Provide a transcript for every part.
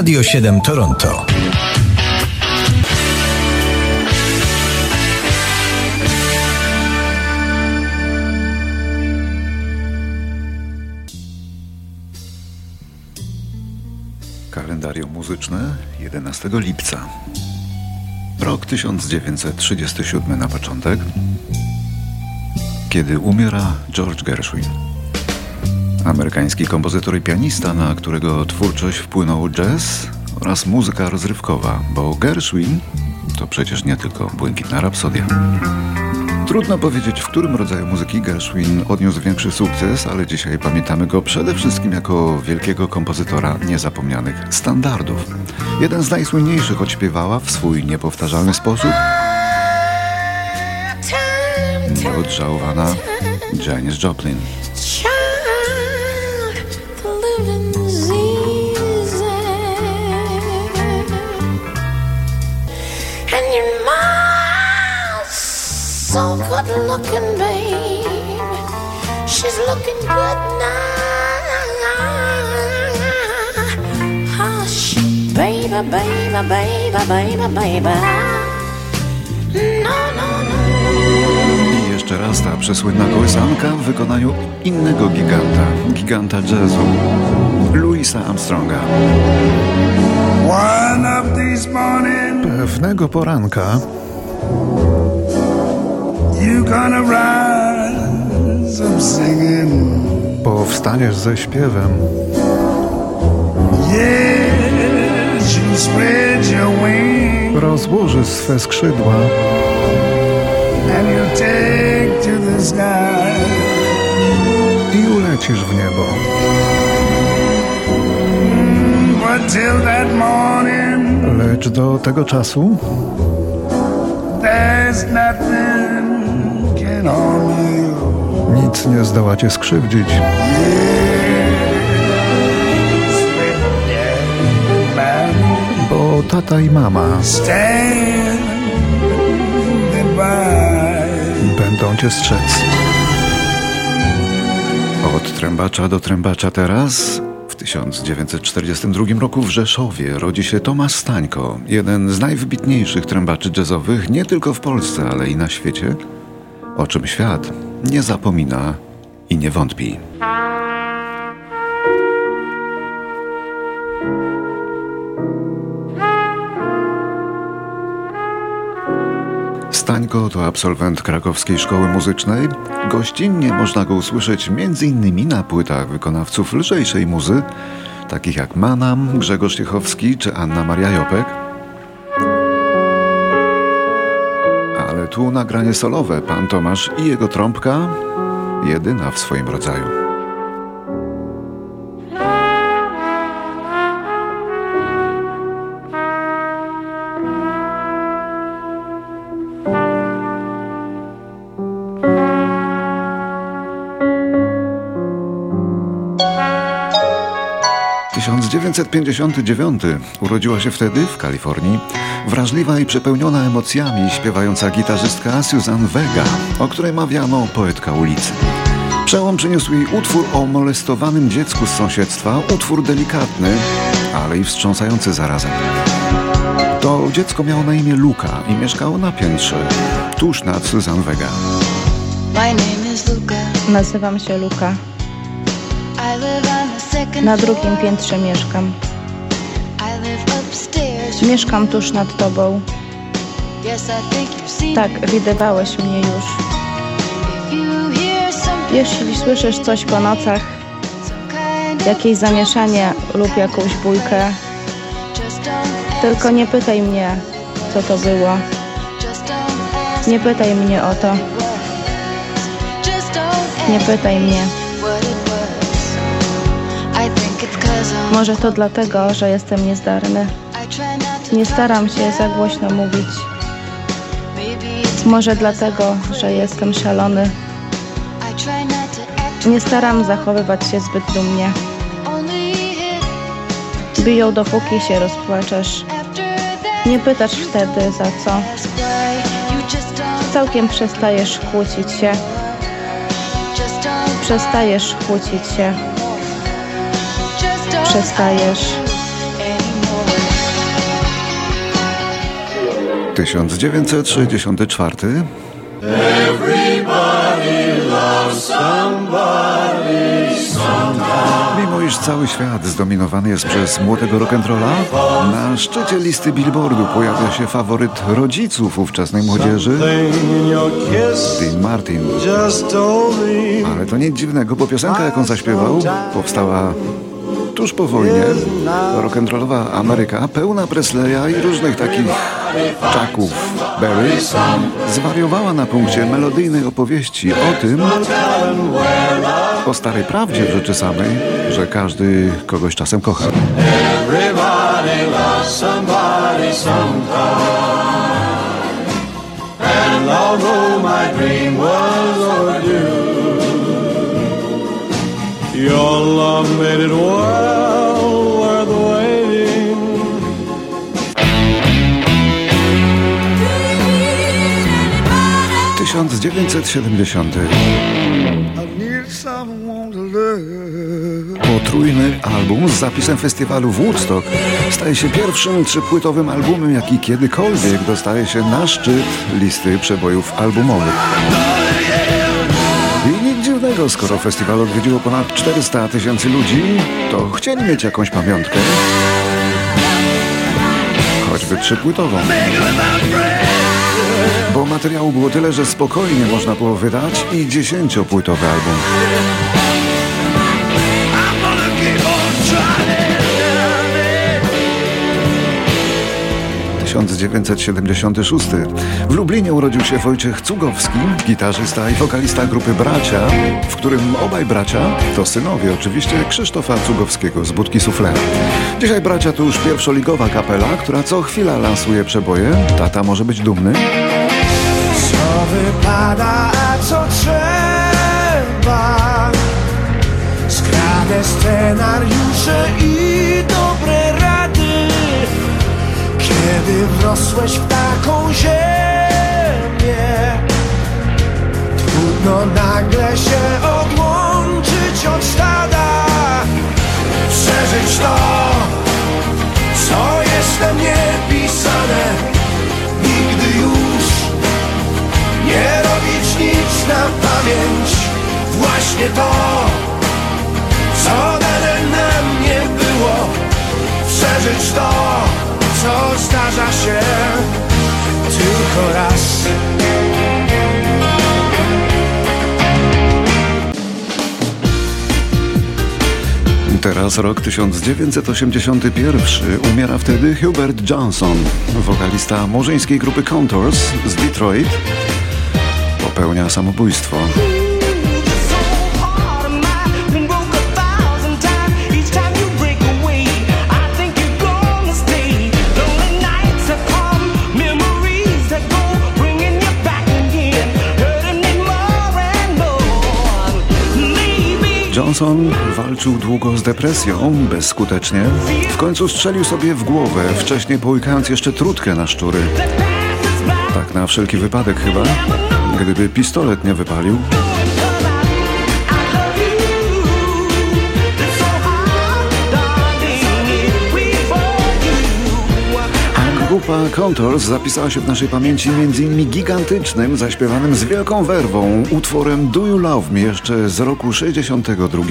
Radio 7 Toronto. Kalendarium muzyczne 11 lipca. Rok 1937 na początek, kiedy umiera George Gershwin. Amerykański kompozytor i pianista, na którego twórczość wpłynął jazz oraz muzyka rozrywkowa, bo Gershwin to przecież nie tylko błękitna rapsodia. Trudno powiedzieć, w którym rodzaju muzyki Gershwin odniósł większy sukces, ale dzisiaj pamiętamy go przede wszystkim jako wielkiego kompozytora niezapomnianych standardów. Jeden z najsłynniejszych odśpiewała w swój niepowtarzalny sposób nieodżałowana Janis Joplin. Good looking, babe. She's looking good now. Hush, baby, baby, baby, baby, baby. No, no, no. I jeszcze raz ta przesłynna kołysanka w wykonaniu innego giganta, giganta jazzu, Louisa Armstronga. Pewnego poranka Powstaniesz ze śpiewem. Rozłożysz swe skrzydła. I ulecisz w niebo. Lecz do tego czasu nic nie zdołacie skrzywdzić. Bo tata i mama będą cię strzec. Od trębacza do trębacza teraz w 1942 roku w Rzeszowie rodzi się Tomasz Stańko, jeden z najwybitniejszych trębaczy jazzowych nie tylko w Polsce, ale i na świecie, o czym świat nie zapomina i nie wątpi. Stańko to absolwent krakowskiej szkoły muzycznej. Gościnnie można go usłyszeć m.in. na płytach wykonawców lżejszej muzy, takich jak Manam, Grzegorz Ciechowski czy Anna Maria Jopek. Tu nagranie solowe, pan Tomasz i jego trąbka, jedyna w swoim rodzaju. 1959 urodziła się wtedy w Kalifornii wrażliwa i przepełniona emocjami śpiewająca gitarzystka Susan Vega, o której mawiano poetka ulicy. Przełom przyniósł jej utwór o molestowanym dziecku z sąsiedztwa, utwór delikatny, ale i wstrząsający zarazem. To dziecko miało na imię Luka i mieszkało na piętrze, tuż nad Susan Vega. Nazywam się Luka. Na drugim piętrze mieszkam. Mieszkam tuż nad tobą. Tak, widywałeś mnie już. Jeśli słyszysz coś po nocach, jakieś zamieszanie lub jakąś bójkę, tylko nie pytaj mnie, co to było. Nie pytaj mnie o to. Nie pytaj mnie. Może to dlatego, że jestem niezdarny. Nie staram się za głośno mówić. Może dlatego, że jestem szalony. Nie staram zachowywać się zbyt dumnie. Biją dopóki się rozpłaczesz. Nie pytasz wtedy za co. Całkiem przestajesz kłócić się. Przestajesz kłócić się przestajesz. 1964 Mimo iż cały świat zdominowany jest przez młodego rock'n'rolla, na szczycie listy Billboardu pojawia się faworyt rodziców ówczesnej młodzieży Dean Martin. Ale to nic dziwnego, bo piosenka jaką zaśpiewał powstała tuż po wojnie. Rock'n'rollowa Ameryka, pełna Presleya i różnych takich czaków Berry, zwariowała na punkcie melodyjnej opowieści o tym, o starej prawdzie w rzeczy samej, że każdy kogoś czasem kocha. And although my dream was overdue, your love made it well worth waiting. 1970. I need someone to love. Potrójny album z zapisem festiwalu Woodstock staje się pierwszym trzypłytowym albumem, jaki kiedykolwiek dostaje się na szczyt listy przebojów albumowych. I nic dziwnego, skoro festiwal odwiedziło ponad 400 tysięcy ludzi, to chcieli mieć jakąś pamiątkę. Choćby trzypłytową. Bo materiału było tyle, że spokojnie można było wydać i dziesięciopłytowy album. 1976. W Lublinie urodził się Wojciech Cugowski, gitarzysta i wokalista grupy Bracia, w którym obaj bracia to synowie oczywiście Krzysztofa Cugowskiego z Budki Sufle. Dzisiaj Bracia to już pierwszoligowa kapela, która co chwila lansuje przeboje. Tata może być dumny. Co wypada, a co trzeba Skrane scenariusze i Kiedy wrosłeś w taką ziemię Trudno nagle się odłączyć od stada. Przeżyć to, co jest we mnie pisane. Nigdy już nie robić nic na pamięć. Właśnie to, co dane nam nie było. Przeżyć to, co zdarza się tylko raz Teraz rok 1981. Umiera wtedy Hubert Johnson, wokalista murzyńskiej grupy Contours z Detroit. Popełnia samobójstwo. Johnson walczył długo z depresją, bezskutecznie. W końcu strzelił sobie w głowę, wcześniej połykając jeszcze trutkę na szczury. Tak na wszelki wypadek chyba. Gdyby pistolet nie wypalił, grupa Contours zapisała się w naszej pamięci m.in. gigantycznym, zaśpiewanym z wielką werwą utworem Do You Love Me jeszcze z roku 62.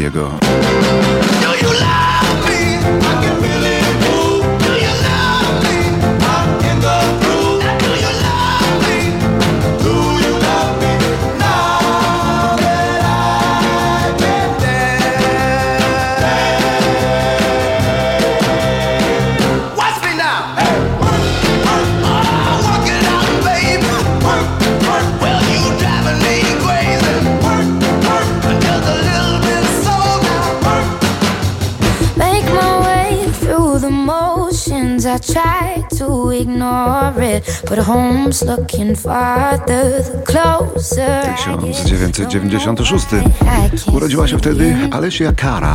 I try to ignore it, but home's looking farther the closer. I get. 1996. Urodziła się wtedy Alessia Cara,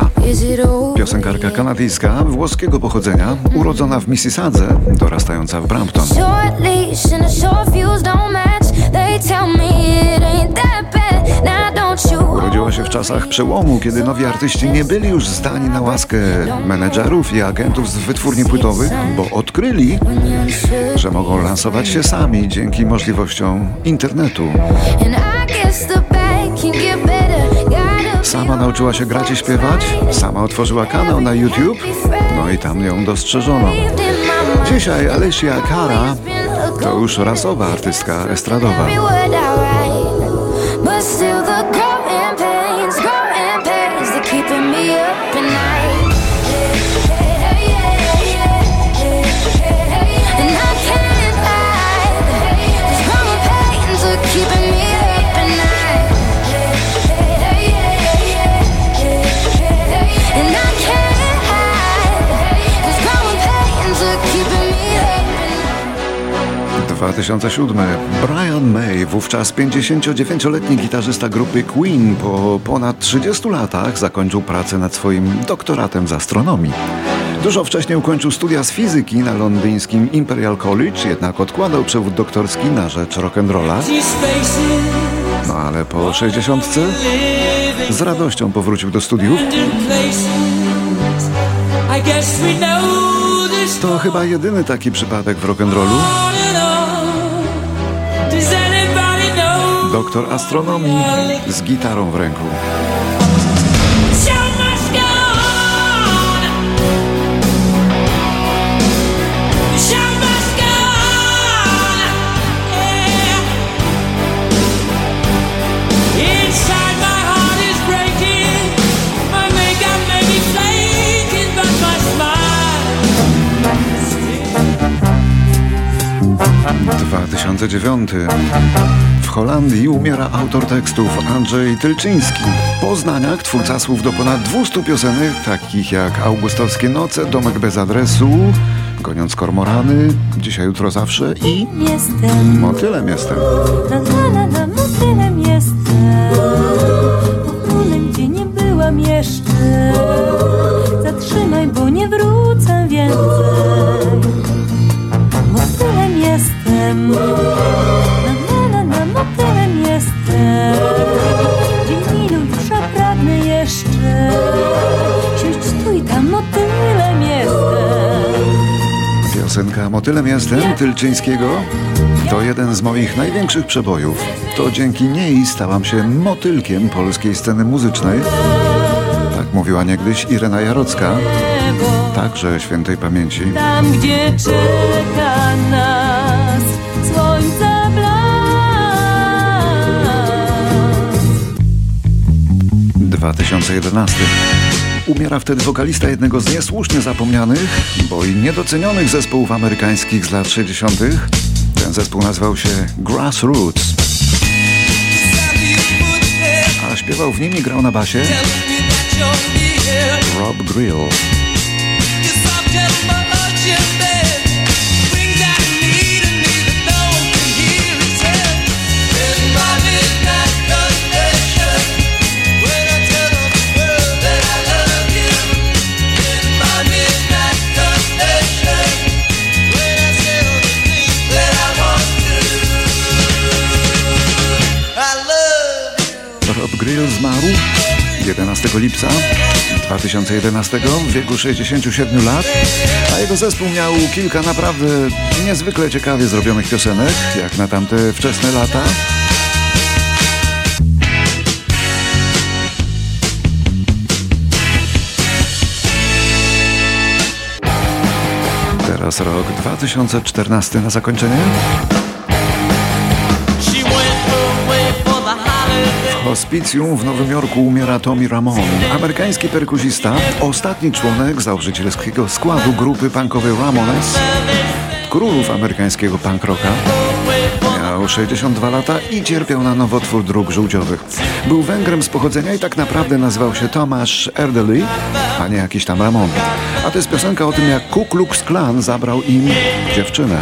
piosenkarka kanadyjska włoskiego pochodzenia, urodzona w Mississadze, dorastająca w Brampton. Urodziła się w czasach przełomu, kiedy nowi artyści nie byli już zdani na łaskę menedżerów i agentów z wytwórni płytowych, bo odkryli, że mogą lansować się sami dzięki możliwościom internetu. Sama nauczyła się grać i śpiewać, sama otworzyła kanał na YouTube, no i tam ją dostrzeżono. Dzisiaj Alicia Cara to już rasowa artystka estradowa. But still the growing 2007. Brian May, wówczas 59-letni gitarzysta grupy Queen, po ponad 30 latach zakończył pracę nad swoim doktoratem z astronomii. Dużo wcześniej ukończył studia z fizyki na londyńskim Imperial College, jednak odkładał przewód doktorski na rzecz rock'n'rolla. No ale po 60 z radością powrócił do studiów. To chyba jedyny taki przypadek w rock'n'rollu. Doktor astronomii z gitarą w ręku. 2009. W Holandii umiera autor tekstów Andrzej Tylczyński. Po Poznaniach twórca słów do ponad 200 piosenek, takich jak Augustowskie noce, Domek bez adresu, Goniąc kormorany, Dzisiaj, jutro, zawsze i Jestem, Motylem jestem. motylem jestem. Jestem Tylczyńskiego to jeden z moich największych przebojów. To dzięki niej stałam się motylkiem polskiej sceny muzycznej. Tak mówiła niegdyś Irena Jarocka, także świętej pamięci. Tam, gdzie czeka nas słońca blask. 2011. Umiera wtedy wokalista jednego z niesłusznie zapomnianych, bo i niedocenionych zespołów amerykańskich z lat 60. Ten zespół nazywał się Grassroots, a śpiewał w nim i grał na basie Rob Grill. Rob Grill zmarł 11 lipca 2011 w wieku 67 lat, a jego zespół miał kilka naprawdę niezwykle ciekawie zrobionych piosenek, jak na tamte wczesne lata. Teraz rok 2014 na zakończenie. Hospicjum w Nowym Jorku umiera Tommy Ramone, amerykański perkusista, ostatni członek założycielskiego składu grupy punkowej Ramones, królów amerykańskiego punk rocka. Miał 62 lata i cierpiał na nowotwór dróg żółciowych. Był Węgrem z pochodzenia i tak naprawdę nazywał się Tomasz Erdely, a nie jakiś tam Ramon. A to jest piosenka o tym, jak Ku Klux Klan zabrał im dziewczynę.